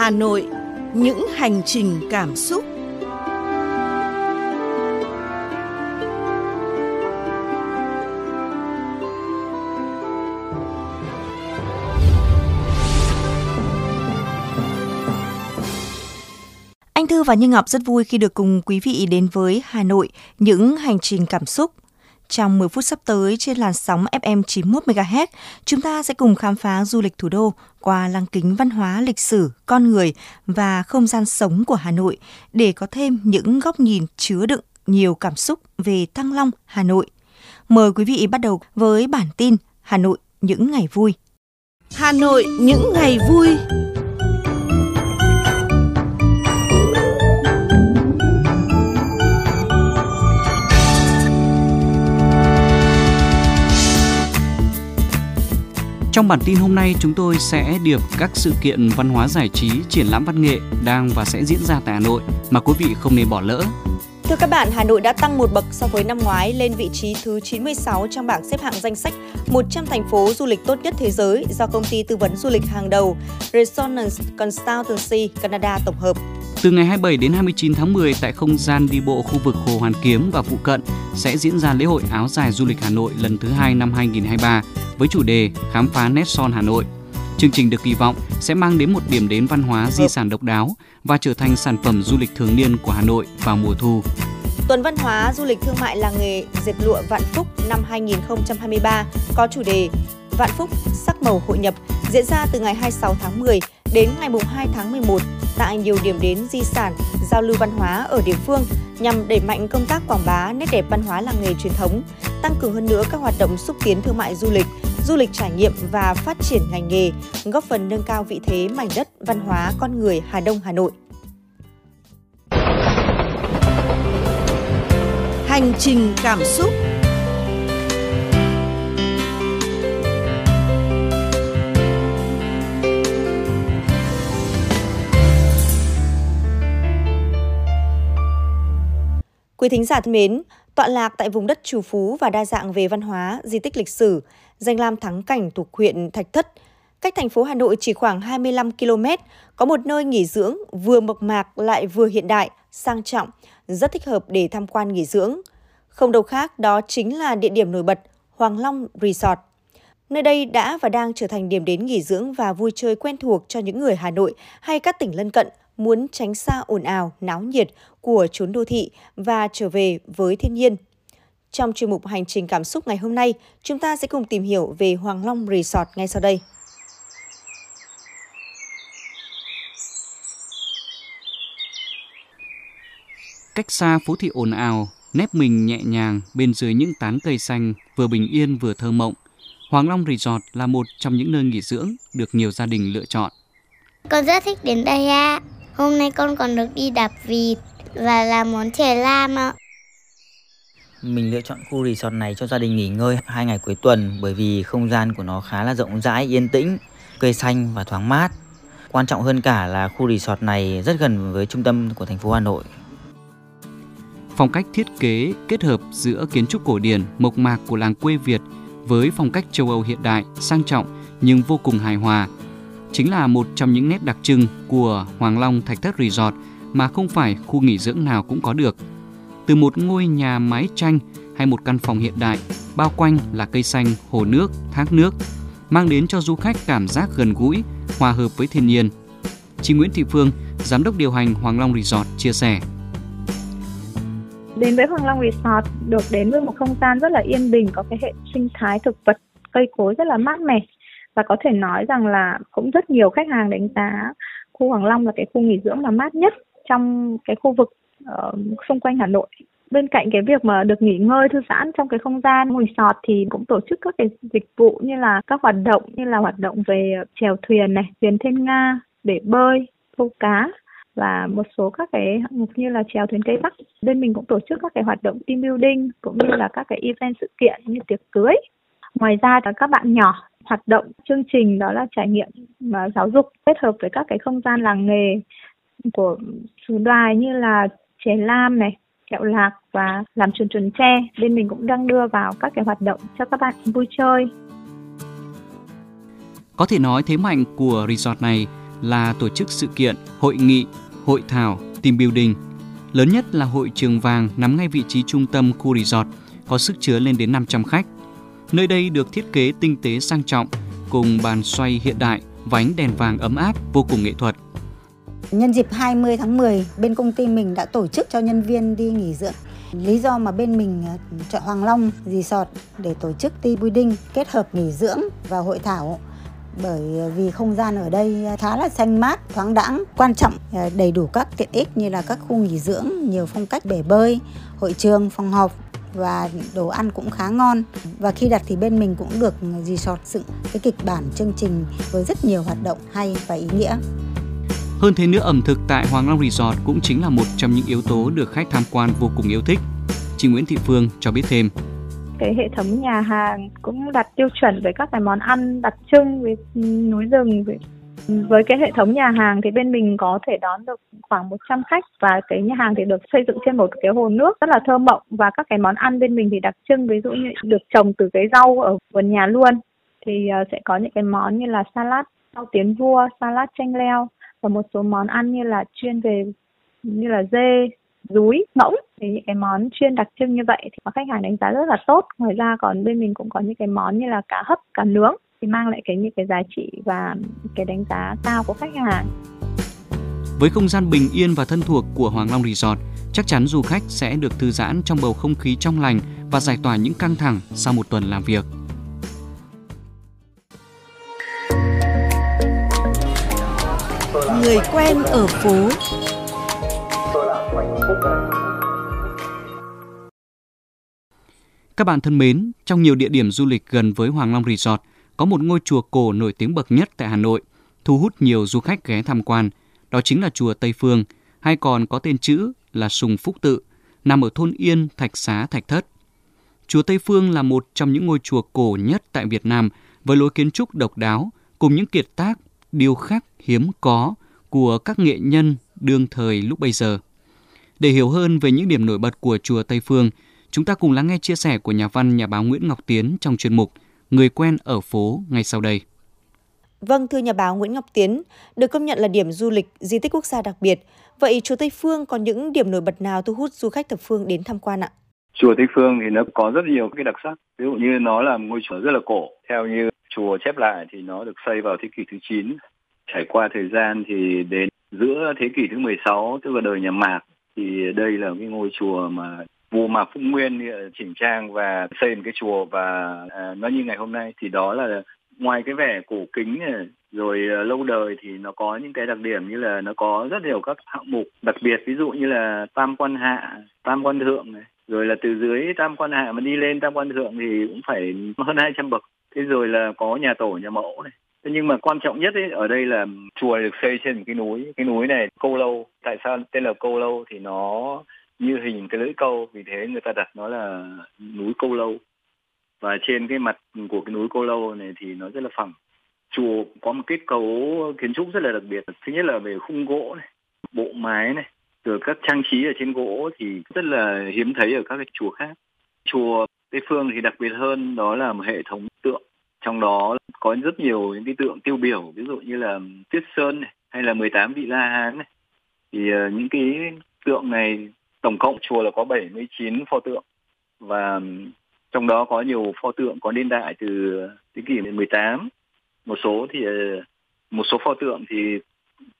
Hà Nội, những hành trình cảm xúc. Anh Thư và Như Ngọc rất vui khi được cùng quý vị đến với Hà Nội, những hành trình cảm xúc. Trong 10 phút sắp tới trên làn sóng FM 91 MHz, chúng ta sẽ cùng khám phá du lịch thủ đô qua lăng kính văn hóa, lịch sử, con người và không gian sống của Hà Nội để có thêm những góc nhìn chứa đựng nhiều cảm xúc về Thăng Long, Hà Nội. Mời quý vị bắt đầu với bản tin Hà Nội những ngày vui. Hà Nội những ngày vui. Trong bản tin hôm nay chúng tôi sẽ điệp các sự kiện văn hóa giải trí, triển lãm văn nghệ đang và sẽ diễn ra tại Hà Nội mà quý vị không nên bỏ lỡ. Thưa các bạn, Hà Nội đã tăng một bậc so với năm ngoái lên vị trí thứ 96 trong bảng xếp hạng danh sách 100 thành phố du lịch tốt nhất thế giới do công ty tư vấn du lịch hàng đầu Resonance Consultancy Canada tổng hợp. Từ ngày 27 đến 29 tháng 10 tại không gian đi bộ khu vực Hồ Hoàn Kiếm và phụ cận sẽ diễn ra lễ hội áo dài du lịch Hà Nội lần thứ hai năm 2023 với chủ đề Khám phá nét son Hà Nội. Chương trình được kỳ vọng sẽ mang đến một điểm đến văn hóa di sản độc đáo và trở thành sản phẩm du lịch thường niên của Hà Nội vào mùa thu. Tuần văn hóa du lịch thương mại làng nghề dệt lụa Vạn Phúc năm 2023 có chủ đề Vạn Phúc sắc màu hội nhập diễn ra từ ngày 26 tháng 10 đến ngày 2 tháng 11 tại nhiều điểm đến di sản, giao lưu văn hóa ở địa phương nhằm đẩy mạnh công tác quảng bá nét đẹp văn hóa làng nghề truyền thống, tăng cường hơn nữa các hoạt động xúc tiến thương mại du lịch, du lịch trải nghiệm và phát triển ngành nghề, góp phần nâng cao vị thế mảnh đất văn hóa con người Hà Đông Hà Nội. Hành trình cảm xúc Quý thính giả thân mến, tọa lạc tại vùng đất trù phú và đa dạng về văn hóa, di tích lịch sử, danh lam thắng cảnh thuộc huyện Thạch Thất, cách thành phố Hà Nội chỉ khoảng 25 km, có một nơi nghỉ dưỡng vừa mộc mạc lại vừa hiện đại, sang trọng, rất thích hợp để tham quan nghỉ dưỡng. Không đâu khác, đó chính là địa điểm nổi bật Hoàng Long Resort. Nơi đây đã và đang trở thành điểm đến nghỉ dưỡng và vui chơi quen thuộc cho những người Hà Nội hay các tỉnh lân cận muốn tránh xa ồn ào, náo nhiệt của chốn đô thị và trở về với thiên nhiên. Trong chuyên mục Hành trình cảm xúc ngày hôm nay, chúng ta sẽ cùng tìm hiểu về Hoàng Long Resort ngay sau đây. Cách xa phố thị ồn ào, nép mình nhẹ nhàng bên dưới những tán cây xanh vừa bình yên vừa thơ mộng. Hoàng Long Resort là một trong những nơi nghỉ dưỡng được nhiều gia đình lựa chọn. Con rất thích đến đây ạ. Hôm nay con còn được đi đạp vịt và làm món chè lam ạ. Mình lựa chọn khu resort này cho gia đình nghỉ ngơi hai ngày cuối tuần bởi vì không gian của nó khá là rộng rãi, yên tĩnh, cây xanh và thoáng mát. Quan trọng hơn cả là khu resort này rất gần với trung tâm của thành phố Hà Nội. Phong cách thiết kế kết hợp giữa kiến trúc cổ điển, mộc mạc của làng quê Việt với phong cách châu Âu hiện đại, sang trọng nhưng vô cùng hài hòa chính là một trong những nét đặc trưng của Hoàng Long Thạch Thất Resort mà không phải khu nghỉ dưỡng nào cũng có được. Từ một ngôi nhà mái tranh hay một căn phòng hiện đại, bao quanh là cây xanh, hồ nước, thác nước, mang đến cho du khách cảm giác gần gũi, hòa hợp với thiên nhiên. Chị Nguyễn Thị Phương, giám đốc điều hành Hoàng Long Resort chia sẻ. Đến với Hoàng Long Resort được đến với một không gian rất là yên bình, có cái hệ sinh thái thực vật, cây cối rất là mát mẻ và có thể nói rằng là cũng rất nhiều khách hàng đánh giá khu Hoàng Long là cái khu nghỉ dưỡng là mát nhất trong cái khu vực uh, xung quanh Hà Nội. Bên cạnh cái việc mà được nghỉ ngơi thư giãn trong cái không gian resort thì cũng tổ chức các cái dịch vụ như là các hoạt động như là hoạt động về chèo thuyền này thuyền thiên nga để bơi câu cá và một số các cái hạng mục như là chèo thuyền cây bắc bên mình cũng tổ chức các cái hoạt động team building cũng như là các cái event sự kiện như tiệc cưới. Ngoài ra là các bạn nhỏ hoạt động chương trình đó là trải nghiệm và giáo dục kết hợp với các cái không gian làng nghề của xứ đoài như là chè lam này kẹo lạc và làm chuồn chuồn tre bên mình cũng đang đưa vào các cái hoạt động cho các bạn vui chơi có thể nói thế mạnh của resort này là tổ chức sự kiện, hội nghị, hội thảo, team building. Lớn nhất là hội trường vàng nằm ngay vị trí trung tâm khu resort, có sức chứa lên đến 500 khách. Nơi đây được thiết kế tinh tế sang trọng, cùng bàn xoay hiện đại vánh đèn vàng ấm áp vô cùng nghệ thuật. Nhân dịp 20 tháng 10, bên công ty mình đã tổ chức cho nhân viên đi nghỉ dưỡng. Lý do mà bên mình ờ, chọn Hoàng Long Resort để tổ chức team building kết hợp nghỉ dưỡng và hội thảo bởi ờ, vì không gian ở đây ờ, khá là xanh mát, thoáng đãng, quan trọng đầy đủ các tiện ích như là các khu nghỉ dưỡng, nhiều phong cách bể bơi, hội trường, phòng họp và đồ ăn cũng khá ngon. Và khi đặt thì bên mình cũng được resort dựng cái kịch bản chương trình với rất nhiều hoạt động hay và ý nghĩa. Hơn thế nữa, ẩm thực tại Hoàng Long Resort cũng chính là một trong những yếu tố được khách tham quan vô cùng yêu thích. Chị Nguyễn Thị Phương cho biết thêm. Cái hệ thống nhà hàng cũng đặt tiêu chuẩn với các cái món ăn đặc trưng với núi rừng với với cái hệ thống nhà hàng thì bên mình có thể đón được khoảng 100 khách và cái nhà hàng thì được xây dựng trên một cái hồ nước rất là thơ mộng và các cái món ăn bên mình thì đặc trưng ví dụ như được trồng từ cái rau ở vườn nhà luôn thì ờ, sẽ có những cái món như là salad rau tiến vua salad chanh leo và một số món ăn như là chuyên về như là dê rúi ngỗng thì những cái món chuyên đặc trưng như vậy thì khách hàng đánh giá rất là tốt ngoài ra còn bên mình cũng có những cái món như là cá hấp cá nướng thì mang lại cái những cái giá trị và cái đánh giá cao của khách hàng với không gian bình yên và thân thuộc của Hoàng Long Resort, chắc chắn du khách sẽ được thư giãn trong bầu không khí trong lành và giải tỏa những căng thẳng sau một tuần làm việc. Người quen ở phố Các bạn thân mến, trong nhiều địa điểm du lịch gần với Hoàng Long Resort có một ngôi chùa cổ nổi tiếng bậc nhất tại Hà Nội, thu hút nhiều du khách ghé tham quan. Đó chính là chùa Tây Phương, hay còn có tên chữ là Sùng Phúc Tự, nằm ở thôn Yên, Thạch Xá, Thạch Thất. Chùa Tây Phương là một trong những ngôi chùa cổ nhất tại Việt Nam với lối kiến trúc độc đáo cùng những kiệt tác, điêu khắc hiếm có của các nghệ nhân đương thời lúc bây giờ. Để hiểu hơn về những điểm nổi bật của chùa Tây Phương, chúng ta cùng lắng nghe chia sẻ của nhà văn nhà báo Nguyễn Ngọc Tiến trong chuyên mục Người quen ở phố ngay sau đây. Vâng, thưa nhà báo Nguyễn Ngọc Tiến, được công nhận là điểm du lịch di tích quốc gia đặc biệt. Vậy chùa Tây Phương có những điểm nổi bật nào thu hút du khách thập phương đến tham quan ạ? Chùa Tây Phương thì nó có rất nhiều cái đặc sắc. Ví dụ như nó là một ngôi chùa rất là cổ. Theo như chùa chép lại thì nó được xây vào thế kỷ thứ 9. Trải qua thời gian thì đến giữa thế kỷ thứ 16 tức là đời nhà Mạc thì đây là cái ngôi chùa mà vua Mạc Phúc Nguyên ờ, chỉnh trang và xây một cái chùa và à, nó như ngày hôm nay thì đó là ngoài cái vẻ cổ kính này, rồi uh, lâu đời thì nó có những cái đặc điểm như là nó có rất nhiều các hạng mục đặc biệt ví dụ như là tam quan hạ tam quan thượng này rồi là từ dưới tam quan hạ mà đi lên tam quan thượng thì cũng phải hơn 200 bậc. Thế rồi là có nhà tổ nhà mẫu này thế nhưng mà quan trọng nhất ấy, ở đây là chùa được xây trên một cái núi. Cái núi này câu lâu. Tại sao tên là câu lâu? Thì nó như hình cái lưỡi câu. Vì thế người ta đặt nó là núi câu lâu. Và trên cái mặt của cái núi Câu lâu này thì nó rất là phẳng. Chùa có một kết cấu kiến trúc rất là đặc biệt. Thứ nhất là về khung gỗ này bộ mái này rồi các trang trí ở trên gỗ thì rất là hiếm thấy ở các cái chùa khác. Chùa tây phương thì đặc biệt hơn đó là một hệ thống tượng trong đó có rất nhiều những cái tượng tiêu biểu ví dụ như là tuyết sơn này hay là 18 vị la hán này. Thì uh, những cái tượng này tổng cộng chùa là có 79 pho tượng. Và trong đó có nhiều pho tượng có niên đại từ thế kỷ 18 một số thì ờ, một số pho tượng thì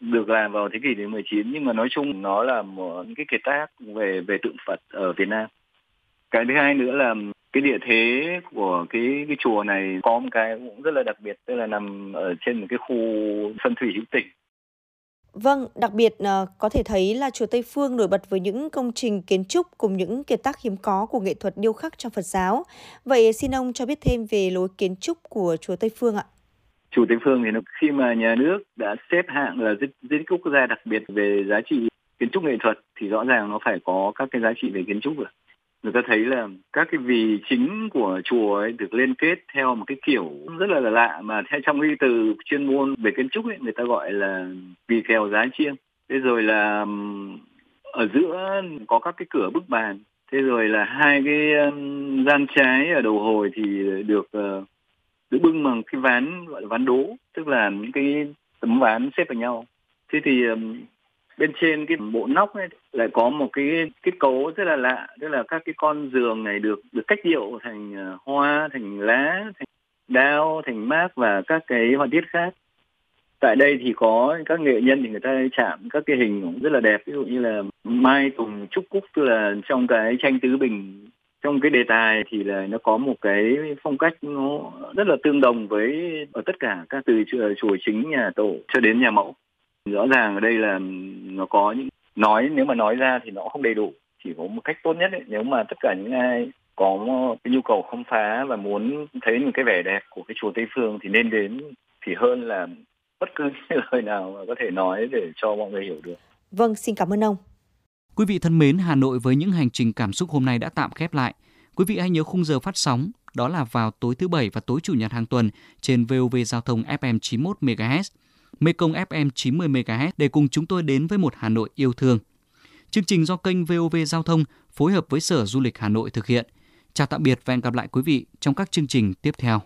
được làm vào thế kỷ 19 nhưng mà nói chung nó là một cái kiệt tác về về tượng Phật ở Việt Nam. Cái thứ hai nữa là cái địa thế của cái cái chùa này có một cái cũng rất là đặc biệt tức là nằm ở trên một cái khu sân thủy hữu tình Vâng, đặc biệt uh, có thể thấy là chùa Tây Phương nổi bật với những công trình kiến trúc cùng những kiệt tác hiếm có của nghệ thuật điêu khắc trong Phật giáo. Vậy xin ông cho biết thêm về lối kiến trúc của chùa Tây Phương ạ. Chùa Tây Phương thì nó, khi mà nhà nước đã xếp hạng là di tích quốc gia đặc biệt về giá trị kiến trúc nghệ thuật thì rõ ràng nó phải có các cái giá trị về kiến trúc rồi người ta thấy là các cái vì chính của chùa ấy được liên kết theo một cái kiểu rất là lạ mà theo trong cái từ chuyên môn về kiến trúc ấy, người ta gọi là vì kèo giá chiêng. Thế rồi là ở giữa có các cái cửa bức bàn. Thế rồi là hai cái gian trái ở đầu hồi thì được ờ, được bưng bằng cái ván, gọi là ván đố, tức là những cái tấm ván xếp vào nhau. Thế thì bên trên cái bộ nóc ấy, lại có một cái kết cấu rất là lạ, tức là các cái con giường này được được cách điệu thành ờ, hoa, thành lá, thành đao, thành mác và các cái họa tiết khác. Tại đây thì có các nghệ nhân thì người ta chạm các cái hình cũng rất là đẹp, ví dụ như là mai tùng trúc cúc, tức là trong cái tranh tứ bình, trong cái đề tài thì là nó có một cái phong cách nó rất là tương đồng với ở tất cả các từ chùa chính, nhà tổ cho đến nhà mẫu rõ ràng ở đây là nó có những nói nếu mà nói ra thì nó không đầy đủ chỉ có một cách tốt nhất ấy, nếu mà tất cả những ai có cái nhu cầu khám phá và muốn thấy một cái vẻ đẹp của cái chùa Tây Phương thì nên đến thì hơn là bất cứ lời nào mà có thể nói để cho mọi người hiểu được. Vâng, xin cảm ơn ông. Quý vị thân mến, Hà Nội với những hành trình cảm xúc hôm nay đã tạm khép lại. Quý vị hãy nhớ khung giờ phát sóng, đó là vào tối thứ Bảy và tối Chủ nhật hàng tuần trên VOV Giao thông FM 91 MHz, Mekong FM 90 MHz để cùng chúng tôi đến với một Hà Nội yêu thương. Chương trình do kênh VOV Giao thông phối hợp với Sở Du lịch Hà Nội thực hiện. Chào tạm biệt và hẹn gặp lại quý vị trong các chương trình tiếp theo.